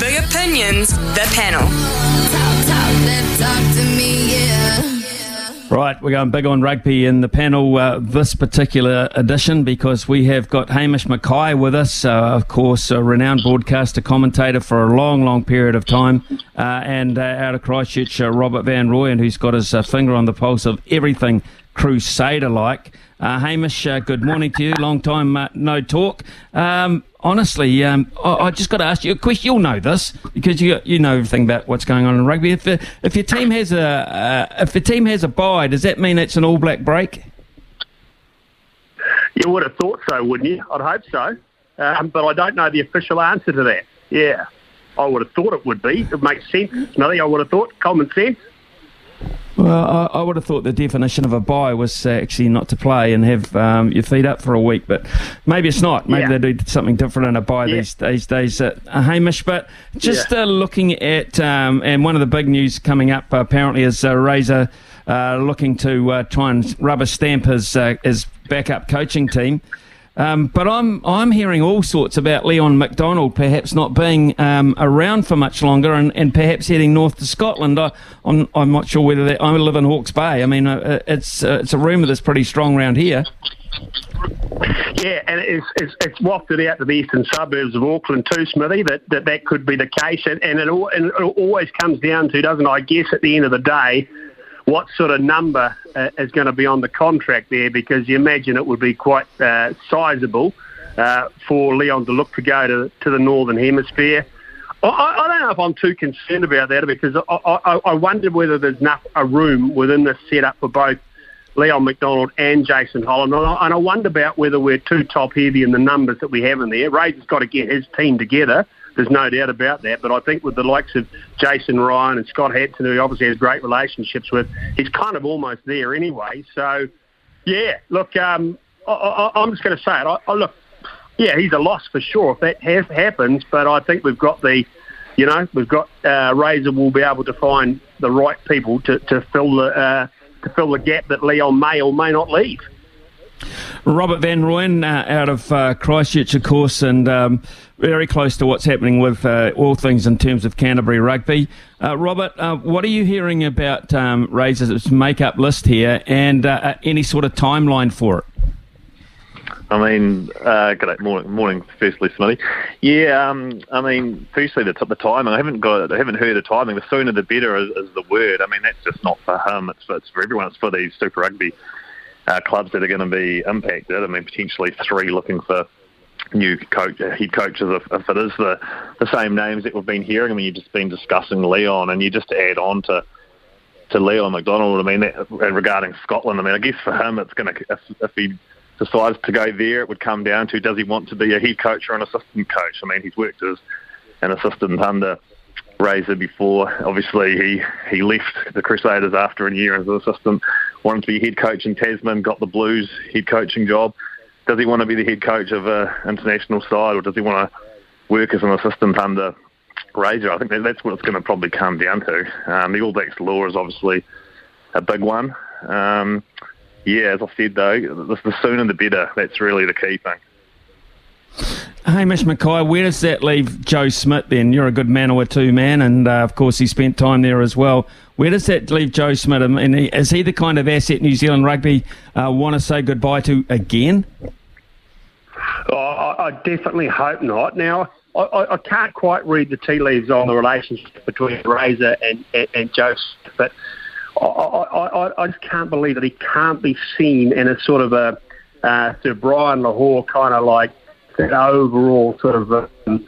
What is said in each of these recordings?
The opinions, the panel. Right, we're going big on rugby in the panel uh, this particular edition because we have got Hamish McKay with us, uh, of course, a renowned broadcaster, commentator for a long, long period of time, uh, and uh, out of Christchurch, uh, Robert Van Royen, who's got his uh, finger on the pulse of everything Crusader like. Hamish, good morning to you. Long time no talk. Um, honestly, um, I, I, just got to ask you a question. You'll know this because you you know everything about what's going on in rugby. If if your team has a uh, if the team has a bye, does that mean it's an All Black break? You would have thought so, wouldn't you? I'd hope so, um, but I don't know the official answer to that. Yeah, I would have thought it would be. It makes sense. Nothing I would have thought. Common sense. Well, I, I, would have thought the definition of a buy was uh, actually not to play and have um, your feet up for a week, but maybe it's not. Maybe yeah. they do something different in a buy yeah. these, these days, uh, Hamish. But just yeah. uh, looking at, um, and one of the big news coming up apparently is uh, Razor uh, looking to uh, try and rubber stamp his, his backup coaching team. Um, but I'm I'm hearing all sorts about Leon MacDonald perhaps not being um, around for much longer and, and perhaps heading north to Scotland. I, am I'm, I'm not sure whether that, I live in Hawke's Bay. I mean, uh, it's uh, it's a rumour that's pretty strong around here. Yeah, and it's, it's, it's wafted out to the eastern suburbs of Auckland too, Smithy, that that, that could be the case. And, and, it all, and it always comes down to, doesn't it? I guess at the end of the day, what sort of number uh, is going to be on the contract there because you imagine it would be quite uh, sizable uh, for Leon to look to go to, to the Northern Hemisphere. I, I, don't know if I'm too concerned about that because I, I, I wonder whether there's enough a room within the setup for both Leon MacDonald and Jason Holland. And I, and I wonder about whether we're too top heavy in the numbers that we have in there. Ray's got to get his team together there's no doubt about that. But I think with the likes of Jason Ryan and Scott Hansen, who he obviously has great relationships with, he's kind of almost there anyway. So, yeah, look, um, I, am just going to say it. I, I, look, yeah, he's a loss for sure if that ha- happens. But I think we've got the, you know, we've got uh, Razor will be able to find the right people to, to fill the uh, to fill the gap that Leon may or may not leave. Robert Van Royen uh, out of uh, Christchurch, of course, and um, very close to what's happening with uh, all things in terms of Canterbury rugby. Uh, Robert, uh, what are you hearing about um, Razor's make-up list here and uh, any sort of timeline for it? I mean, uh, good morning, morning, firstly, Smithy. Yeah, um, I mean, firstly, the, the timing. I haven't got, I haven't heard of timing. The sooner the better is, is the word. I mean, that's just not for him. It's for, it's for everyone. It's for these Super Rugby uh, clubs that are going to be impacted. I mean, potentially three looking for new coach, uh, head coaches if, if it is the, the same names that we've been hearing. I mean, you've just been discussing Leon, and you just add on to to Leon MacDonald. I mean, that, regarding Scotland, I mean, I guess for him, it's going to if, if he decides to go there, it would come down to does he want to be a head coach or an assistant coach? I mean, he's worked as an assistant under Razor before. Obviously, he he left the Crusaders after a year as an assistant wanted to be head coach in Tasman, got the Blues head coaching job. Does he want to be the head coach of an international side, or does he want to work as an assistant under Razor? I think that's what it's going to probably come down to. Um, the All Blacks law is obviously a big one. Um, yeah, as I said though, the sooner the better. That's really the key thing. Hamish McKay, where does that leave Joe Schmidt then? You're a good man or two man, and uh, of course he spent time there as well. Where does that leave Joe Schmidt? Is he the kind of asset New Zealand rugby uh, want to say goodbye to again? Oh, I, I definitely hope not. Now, I, I, can't quite read the tea leaves on the relationship between Razor and, and, and Joe, but I, I, I, just can't believe that he can't be seen in a sort of a uh, Sir Brian Lochore kind of like that overall sort of um,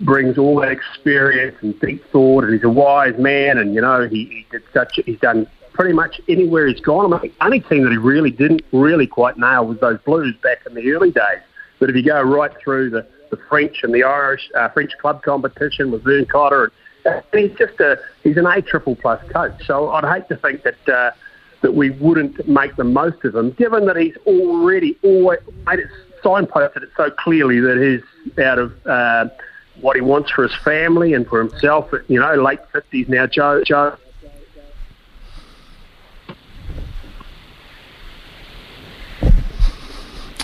brings all that experience and deep thought, and he's a wise man, and you know he, he did such he's done pretty much anywhere he's gone. I mean, the only team that he really didn't really quite nail was those Blues back in the early days. But if you go right through the, the French and the Irish uh, French club competition with Vern Cotter. And, and he's just a he's an A triple plus coach. So I'd hate to think that uh, that we wouldn't make the most of him, given that he's already always made it signposted it so clearly that he's out of. Uh, what he wants for his family and for himself, you know, late fifties now. Joe, Joe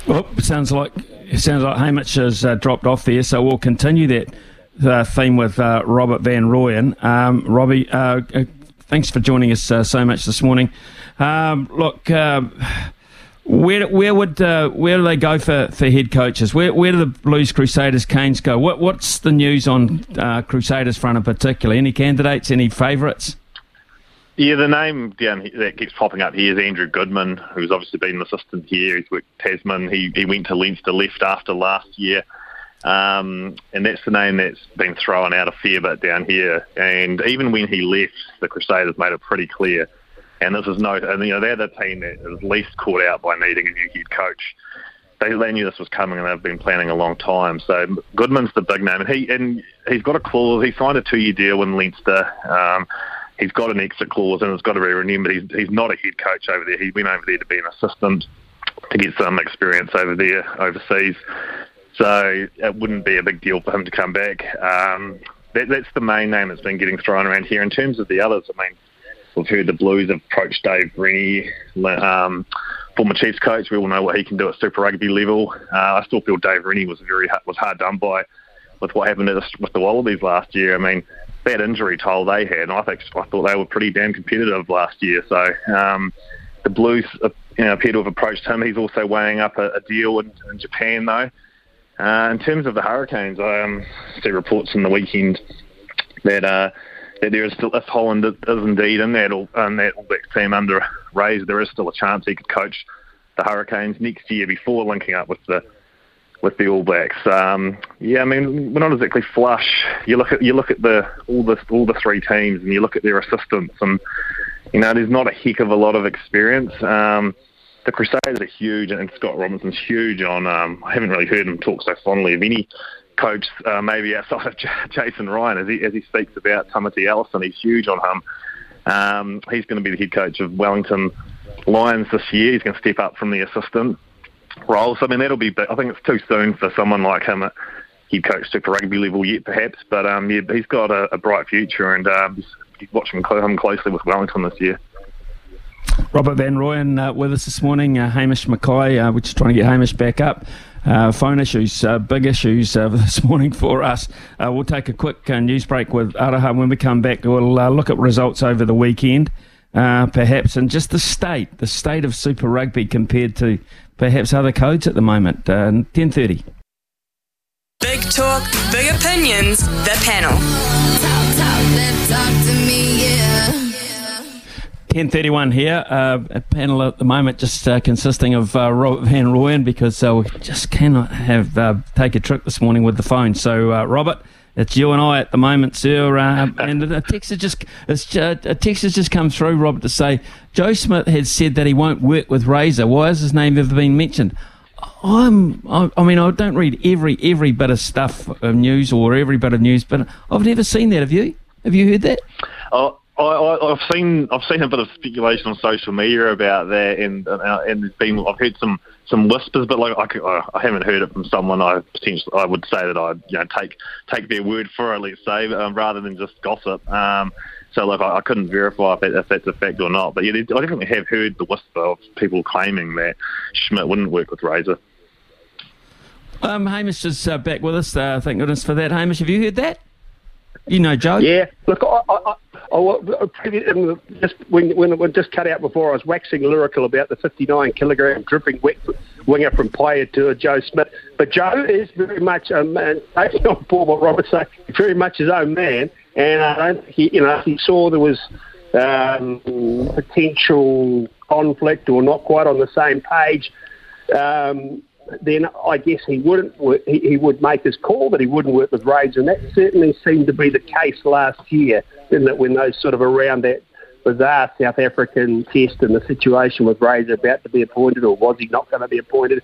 Well, sounds like it sounds like Hamish has uh, dropped off there, so we'll continue that uh, theme with uh, Robert Van Royen. Um, Robbie, uh, uh, thanks for joining us uh, so much this morning. Um, look, where where would where do they go for, for head coaches? Where where do the Blues Crusaders Canes go? What what's the news on Crusaders front in particular? Any candidates? Any favourites? Yeah, the name down that keeps popping up here is Andrew Goodman, who's obviously been an assistant here. He's worked Tasman. He he went to Leinster, left after last year, um, and that's the name that's been thrown out a fair bit down here. And even when he left, the Crusaders made it pretty clear. And this is no, and you know they're the team that is least caught out by needing a new head coach. They, they knew this was coming and they've been planning a long time. So Goodman's the big name, and he and he's got a clause. He signed a two-year deal in Leinster. Um, he's got an exit clause and it's got to be but he's, he's not a head coach over there. He went over there to be an assistant to get some experience over there overseas. So it wouldn't be a big deal for him to come back. Um, that, that's the main name that's been getting thrown around here. In terms of the others, I mean, we've heard the Blues have approached Dave Rennie, um, former Chiefs coach. We all know what he can do at Super Rugby level. Uh, I still feel Dave Rennie was very was hard done by with what happened the, with the Wallabies last year. I mean, that injury toll they had, and I think I thought they were pretty damn competitive last year. So um, the Blues, uh, you know, appear to have approached him. He's also weighing up a, a deal in, in, Japan, though. Uh, in terms of the Hurricanes, I um, see reports in the weekend that uh, that there is still, if Holland is indeed in that in that All Blacks team under Rays, there is still a chance he could coach the Hurricanes next year before linking up with the with the All Blacks. Um, yeah, I mean we're not exactly flush. You look at you look at the all the all the three teams and you look at their assistants and you know there's not a heck of a lot of experience. Um, the Crusaders are huge and Scott Robertson's huge on. Um, I haven't really heard him talk so fondly of any coach, uh, maybe outside of Jason Ryan, as he as he speaks about Tamati Ellison. He's huge on him. Um, he's going to be the head coach of Wellington Lions this year. He's going to step up from the assistant roles. I mean, that'll be. I think it's too soon for someone like him at head coach Super Rugby level yet, perhaps. But um, yeah, he's got a, a bright future, and um, watching him closely with Wellington this year. Robert Van Royen uh, with us this morning. Uh, Hamish McKay, uh, we're just trying to get Hamish back up. Uh, phone issues, uh, big issues uh, this morning for us. we'll take a quick news break with Araha. When we come back, we'll look at results over the weekend, perhaps, and just the state, the state of Super Rugby compared to perhaps other codes at the moment. Uh, 10.30. Big talk, big opinions, the panel. Talk, talk, talk to me, yeah. 10.31 here, uh, a panel at the moment just uh, consisting of uh, Robert Van Royen because uh, we just cannot have uh, take a trick this morning with the phone. So, uh, Robert, it's you and I at the moment, sir. And a text has just a text has just come through, Robert, to say Joe Schmidt has said that he won't work with Razor. Why has his name ever been mentioned? I'm, I, I mean, I don't read every every bit of stuff of news or every bit of news, but I've never seen that. Have you? Have you heard that? Oh, I, have seen I've seen a bit of speculation on social media about that, and and there's been I've heard some some whispers, but like I, I haven't heard it from someone I potentially I would say that I you know take take their word for it, let's say, um, rather than just gossip. Um, so like I, I couldn't verify if, if that's a fact or not, but yeah, I definitely have heard the whisper of people claiming that Schmidt wouldn't work with Razor. Um, Hamish is uh, back with us. Uh, thank goodness for that. Hamish, have you heard that? You know, Joe. Yeah. Look, I, I, Oh, just when, when it just cut out before, I was waxing lyrical about the 59 kilogram dripping wet winger from player to Joe Schmidt. But Joe is very much a man, taking on board what Robert said, very much his own man. And I don't he, you know, he saw there was um, potential conflict or not quite on the same page. Um, then I guess he wouldn't he, he would make his call that he wouldn't work with Raids, and that certainly seemed to be the case last year. In that when those sort of around that bizarre South African test and the situation with Raids about to be appointed, or was he not going to be appointed?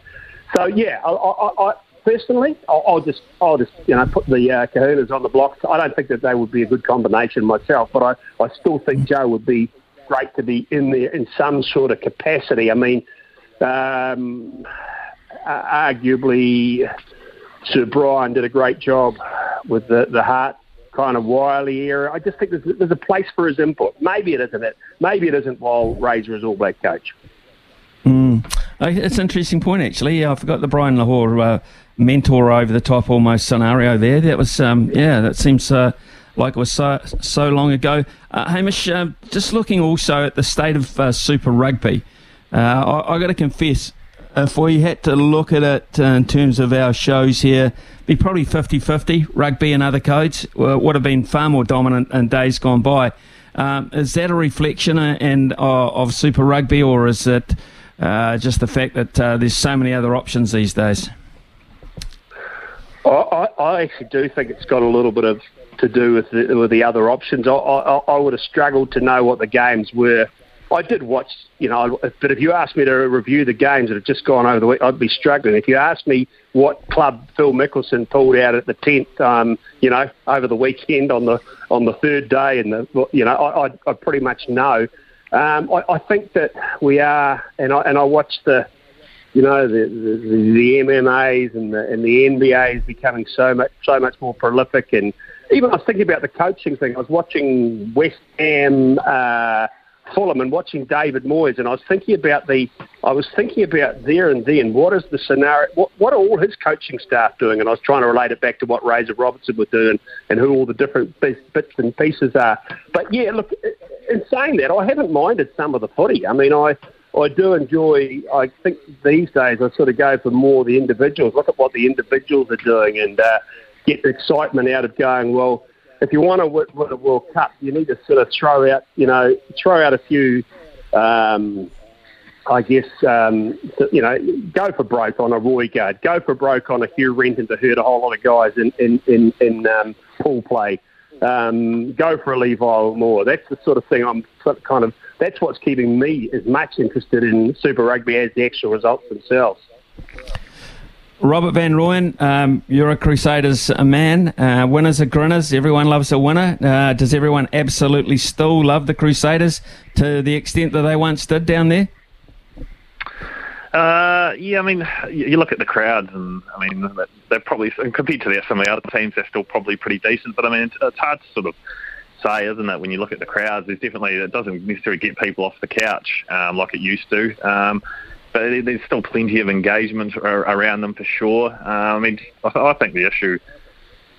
So yeah, I, I, I, personally, I'll, I'll just I'll just you know put the uh, Kahunas on the blocks. I don't think that they would be a good combination myself, but I, I still think Joe would be great to be in there in some sort of capacity. I mean, um, arguably, Sir Brian did a great job with the the Hart kind of Wyllie era. I just think there's, there's a place for his input. Maybe it isn't it. Maybe it isn't while Razor is All Black coach. Mm. It's an interesting point, actually. I forgot the Brian Lochore uh, mentor over the top almost scenario there. That was, um, yeah, that seems uh, like it was so, so long ago. Uh, Hamish, uh, just looking also at the state of uh, Super Rugby, uh, I, I got to confess, if we had to look at it in terms of our shows here, be probably 50 50. Rugby and other codes would have been far more dominant in days gone by. Um, is that a reflection and, of Super Rugby, or is it uh, just the fact that uh, there's so many other options these days. I, I, actually do think it's got a little bit of to do with the, with the other options. I, I, I would have struggled to know what the games were. I did watch, you know, but if you asked me to review the games that have just gone over the week, I'd be struggling. If you asked me what club Phil Mickelson pulled out at the tenth, um, you know, over the weekend on the on the third day, and the, you know, I, I, I pretty much know. Um, I, I, think that we are, and I, and I watch the, you know, the, the, the MMAs and the, and the NBAs becoming so much so much more prolific, and even I was thinking about the coaching thing. I was watching West Ham. Uh, Fulham and watching David Moyes, and I was thinking about the, I was thinking about there and then. What is the scenario? What, what are all his coaching staff doing? And I was trying to relate it back to what Razor Robertson was doing and who all the different bits and pieces are. But yeah, look, in saying that, I haven't minded some of the footy. I mean, I. I do enjoy. I think these days I sort of go for more the individuals. Look at what the individuals are doing and uh, get the excitement out of going. Well, if you want to win, a World Cup, you need to sort of throw out, you know, throw out a few. Um, I guess um, you know, go for broke on a Roigard, go for broke on a Hugh Renton to hurt a whole lot of guys in in in, in um, pool play. Um, go for a Levi or Moore. That's the sort of thing I'm sort of kind of. That's what's keeping me as much interested in Super Rugby as the actual results themselves. Robert Van Royen, um, you're a Crusaders man. Uh, winners are grinners. Everyone loves a winner. Uh, does everyone absolutely still love the Crusaders to the extent that they once did down there? Uh, yeah, I mean, you look at the crowds, and I mean, they're probably compared to the, some of the other teams, they're still probably pretty decent. But I mean, it's, hard to sort of say, isn't it? When you look at the crowds, there's definitely it doesn't necessarily get people off the couch um, like it used to. Um, there's still plenty of engagement around them for sure. Uh, I mean, I think the issue,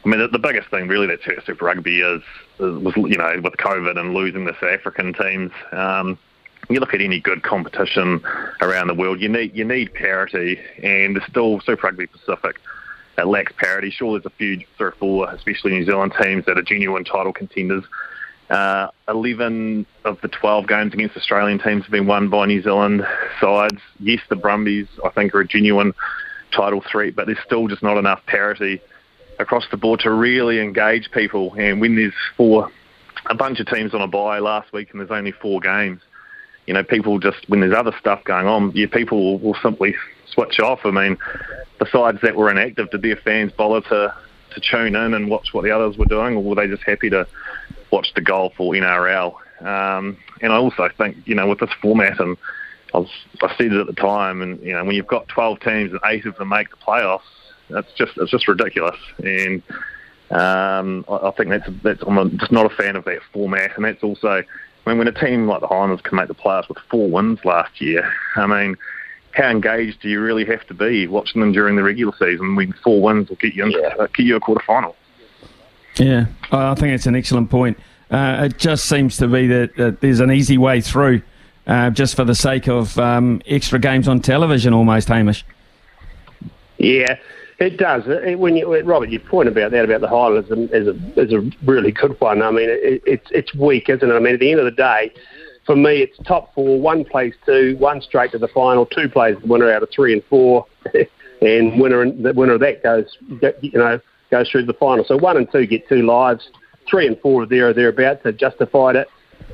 I mean, the, the biggest thing really that's hurt Super Rugby is, is, was, you know, with COVID and losing the South African teams. Um, you look at any good competition around the world, you need you need parity, and there's still Super Rugby Pacific lacks parity. Sure, there's a few, three or four, especially New Zealand teams that are genuine title contenders. Uh, 11 of the 12 games against Australian teams have been won by New Zealand sides. Yes, the Brumbies, I think, are a genuine title threat, but there's still just not enough parity across the board to really engage people. And when there's four, a bunch of teams on a bye last week and there's only four games, you know, people just, when there's other stuff going on, yeah, people will, will simply switch off. I mean, the sides that were inactive, did their fans bother to, to tune in and watch what the others were doing, or were they just happy to watch the golf or NRL. Um, and I also think, you know, with this format, and I, was, I said it at the time, and you know, when you've got 12 teams and eight of them make the playoffs, that's just it's just ridiculous. And um, I, I think that's that's I'm just not a fan of that format, and that's also. I mean, when a team like the Highlanders can make the playoffs with four wins last year, I mean, how engaged do you really have to be watching them during the regular season when four wins will get you into, yeah. uh, get you a quarter final? Yeah, I think it's an excellent point. Uh, it just seems to be that, that there's an easy way through, uh, just for the sake of um, extra games on television, almost, Hamish. Yeah, it does. It, when you, Robert, your point about that about the Highlanders is a, is a really good one. I mean, it, it's it's weak, isn't it? I mean, at the end of the day, for me, it's top four. One plays two, one straight to the final. Two plays the winner out of three and four, and winner the winner of that goes, you know, goes through the final. So one and two get two lives. Three and four are there or thereabouts. They've justified it.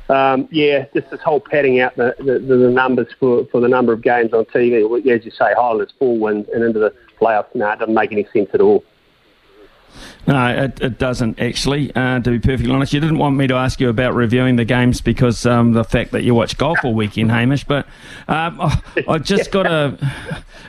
Um, yeah, just this whole padding out the, the, the, numbers for, for the number of games on TV. As you say, Highlanders four wins and into the playoffs. No, it doesn't make any sense at all. No, it, it doesn't actually. Uh, to be perfectly honest, you didn't want me to ask you about reviewing the games because um, the fact that you watch golf all weekend, Hamish. But um, I, I, just got to.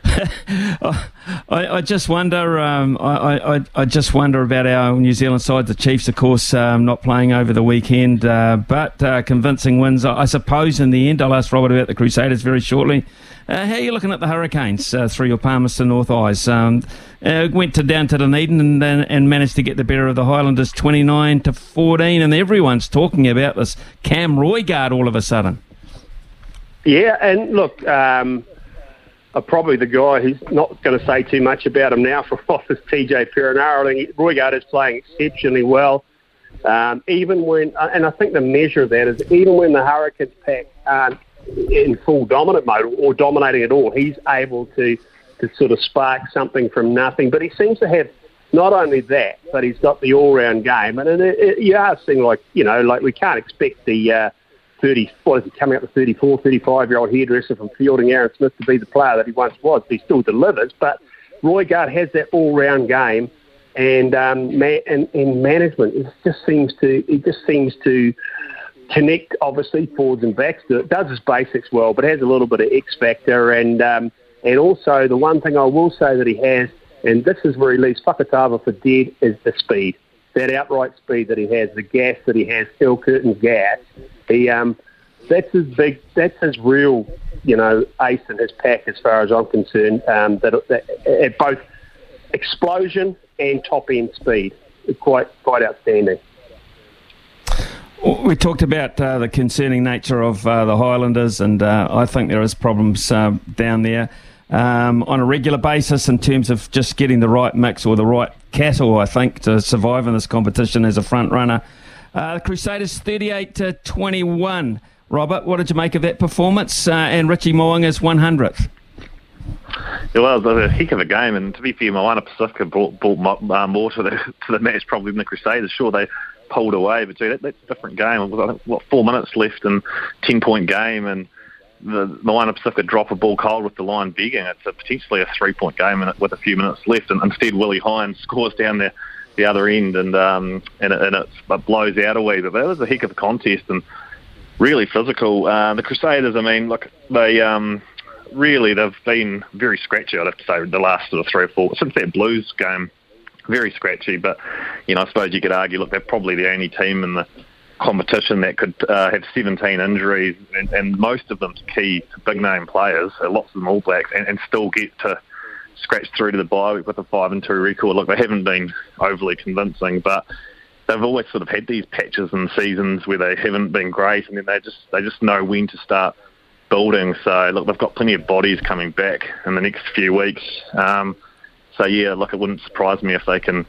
I, I, just wonder. Um, I, I, just wonder about our New Zealand side. The Chiefs, of course, um, not playing over the weekend, uh, but uh, convincing wins. I, suppose in the end, I'll ask Robert about the Crusaders very shortly. Uh, how are you looking at the Hurricanes uh, through your Palmerston North eyes? Um, uh, went to down to Dunedin and, and, managed to get the better of the Highlanders 29 to 14, and everyone's talking about this Cam Roigard all of a sudden. Yeah, and look, um, uh, probably the guy who's not going to say too much about him now for office, TJ Perenara. I think is playing exceptionally well. Um, even when, uh, and I think the measure of that is even when the Hurricanes pack aren't in full dominant mode or dominating at all. He's able to to sort of spark something from nothing. But he seems to have not only that, but he's got the all-round game. And, it, it, you are seeing like you know, like we can't expect the uh, 30, what is he coming up to 34, 35 year old hairdresser from Feilding, Aaron Smith, to be the player that he once was. He still delivers, but Roigard has that all-round game. And um, man, and, and management, it just seems to it just seems to connect, obviously, forwards and backs. It does his basics well, but has a little bit of X factor. And um, and also the one thing I will say that he has, and this is where he leaves Fakatava for dead, is the speed. That outright speed that he has, the gas that he has, Phil Curtin's gas. He um, that's his big, that's his real, you know, ace in his pack as far as I'm concerned. Um, that, that at both explosion and top end speed, quite quite outstanding. We talked about uh, the concerning nature of uh, the Highlanders, and uh, I think there is problems uh, down there um, on a regular basis in terms of just getting the right mix or the right cattle. I think to survive in this competition as a front runner. Uh, the Crusaders thirty-eight to twenty-one. Robert, what did you make of that performance? Uh, and Richie hundredth. Well, it was a heck of a game, and to be fair, Moana Pacifica brought, brought more to the to the match probably than the Crusaders. Sure, they pulled away. But gee, that, that's a different game. It was, what four minutes left and ten point game, and the Moana Pacifica drop a ball cold with the line begging. It's a, potentially a three point game with a few minutes left, and instead Willi Heinz scores down the the other end, and um, and, it, and it, it blows out a wee. But that was a heck of a contest and really physical. Uh, the Crusaders, I mean, look, they. Um, really they've been very scratchy. I'd have to say the last sort of three or four since that Blues game very scratchy. But you know, I suppose you could argue, look, they're probably the only team in the competition that could uh, have 17 injuries, and, and most of them key big name players, uh, lots of them All Blacks, and, and still get to scratch through to the bye week with a five and two record. Look, they haven't been overly convincing, but they've always sort of had these patches and seasons where they haven't been great, and then they just they just know when to start building. So look, they've got plenty of bodies coming back in the next few weeks. Um, so yeah, look, it wouldn't surprise me if they can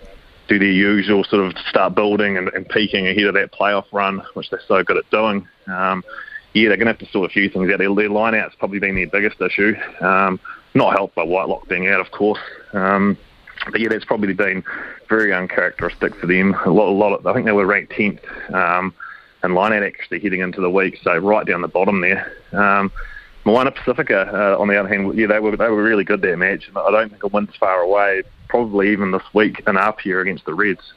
do their usual sort of start building and, and peaking ahead of that playoff run, which they're so good at doing. Um, yeah, they're going to have to sort a few things out. Their, their line out's probably been their biggest issue. Um, not helped by Whitelock being out, of course. Um, but yeah, that's probably been very uncharacteristic for them. A lot, a lot of, I think they were ranked 10th um, in line out actually heading into the week, so right down the bottom there. Um, Moana Pacifica, uh, on the other hand, yeah, they were they were really good that match. and I don't think a win's far away. Probably even this week in Apia against the Reds.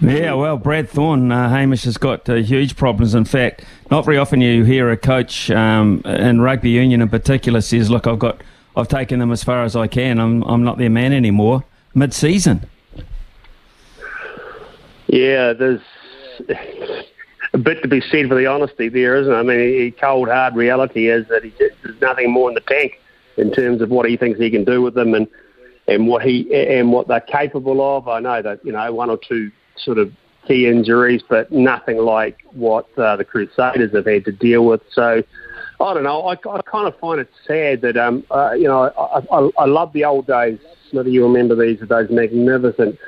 Yeah, well, Brad Thorn, uh, Hamish has got uh, huge problems. In fact, not very often you hear a coach um, in rugby union in particular says, "Look, I've got, I've taken them as far as I can. I'm, I'm not their man anymore." Mid-season. Yeah, there's a bit to be said for the honesty there, isn't it? I mean, the cold hard reality is that he just, there's nothing more in the tank in terms of what he thinks he can do with them and and what he and what they're capable of. I know that you know one or two sort of key injuries, but nothing like what uh, the Crusaders have had to deal with. So. I don't know. I, I kind of find it sad that um, uh, you know I, I, I love the old days. Whether you remember these those magnificent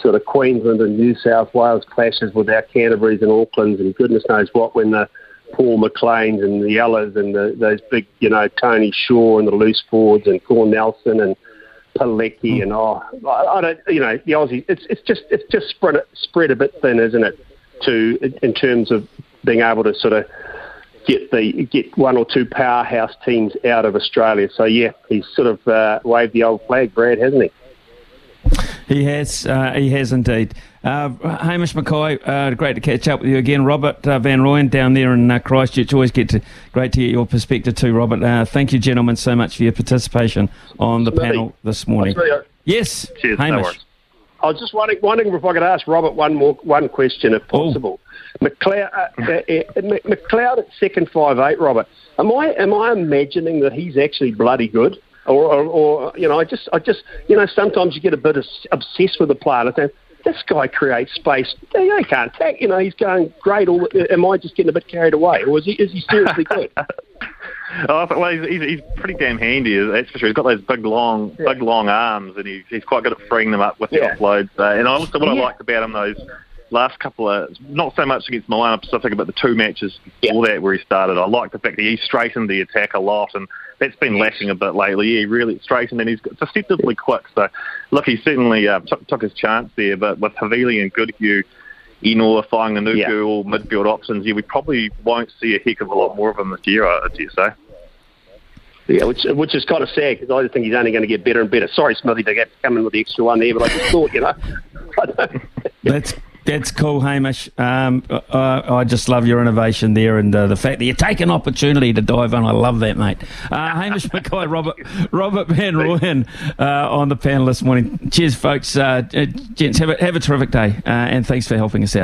sort of Queensland and New South Wales clashes with our Canterbury's and Auckland's and goodness knows what when the Paul McLeans and the Ellas and the, those big, you know, Tony Shaw and the loose forwards and Corn Nelson and Pilecki mm. and oh, I, I don't, you know, the Aussie. It's it's just it's just spread spread a bit thin, isn't it? To in terms of being able to sort of get the get one or two powerhouse teams out of Australia. So yeah, he's sort of uh, waved the old flag, Brad, hasn't he? He has, uh, he has indeed. Uh, Hamish McKay, uh, great to catch up with you again. Robert uh, Van Royen down there in uh, Christchurch, always get to, great to get your perspective too, Robert. Uh, thank you, gentlemen, so much for your participation on the Smithy. panel this morning. Yes, Cheers, Hamish. No I was just wondering, wondering if I could ask Robert one more one question, if oh. possible. Oh. McLeod, McLeod at second five eight, Robert. Am I am I imagining that he's actually bloody good? Or, or, or, you know, I just, I just, you know, sometimes you get a bit obsessed with the player. I think this guy creates space. They, they can't attack. You know, he's going great. Or am I just getting a bit carried away, or is he, is he seriously good? Oh, well, he's, he's, he's pretty damn handy. That's for sure. He's got those big, long, yeah. big, long arms, and he's, he's quite good at freeing them up with yeah. the offloads. Uh, and also, what yeah. I liked about him those last couple of, not so much against Moana Pacific, but the two matches before that where he started. I like the fact that he straightened the attack a lot, and that's been lacking a bit lately. Yeah, he really straightened, and he's deceptively quick. So, look, he certainly uh, took, took his chance there, but with Havili and Goodhue, Ennor, Fainga'anuku, yeah. all midfield options, yeah, we probably won't see a heck of a lot more of him this year, I'd say. Yeah, which which is kind of sad because I just think he's only going to get better and better. Sorry, Smithy, to get come in with the extra one there, but I just thought, you know. That's that's cool, Hamish. Um, uh, I just love your innovation there and uh, the fact that you take an opportunity to dive in. I love that, mate. Uh, Hamish McKay, Robert Robert Van Royen uh, on the panel this morning. Cheers, folks. Uh, uh, gents, have a, have a terrific day, and thanks for helping us out.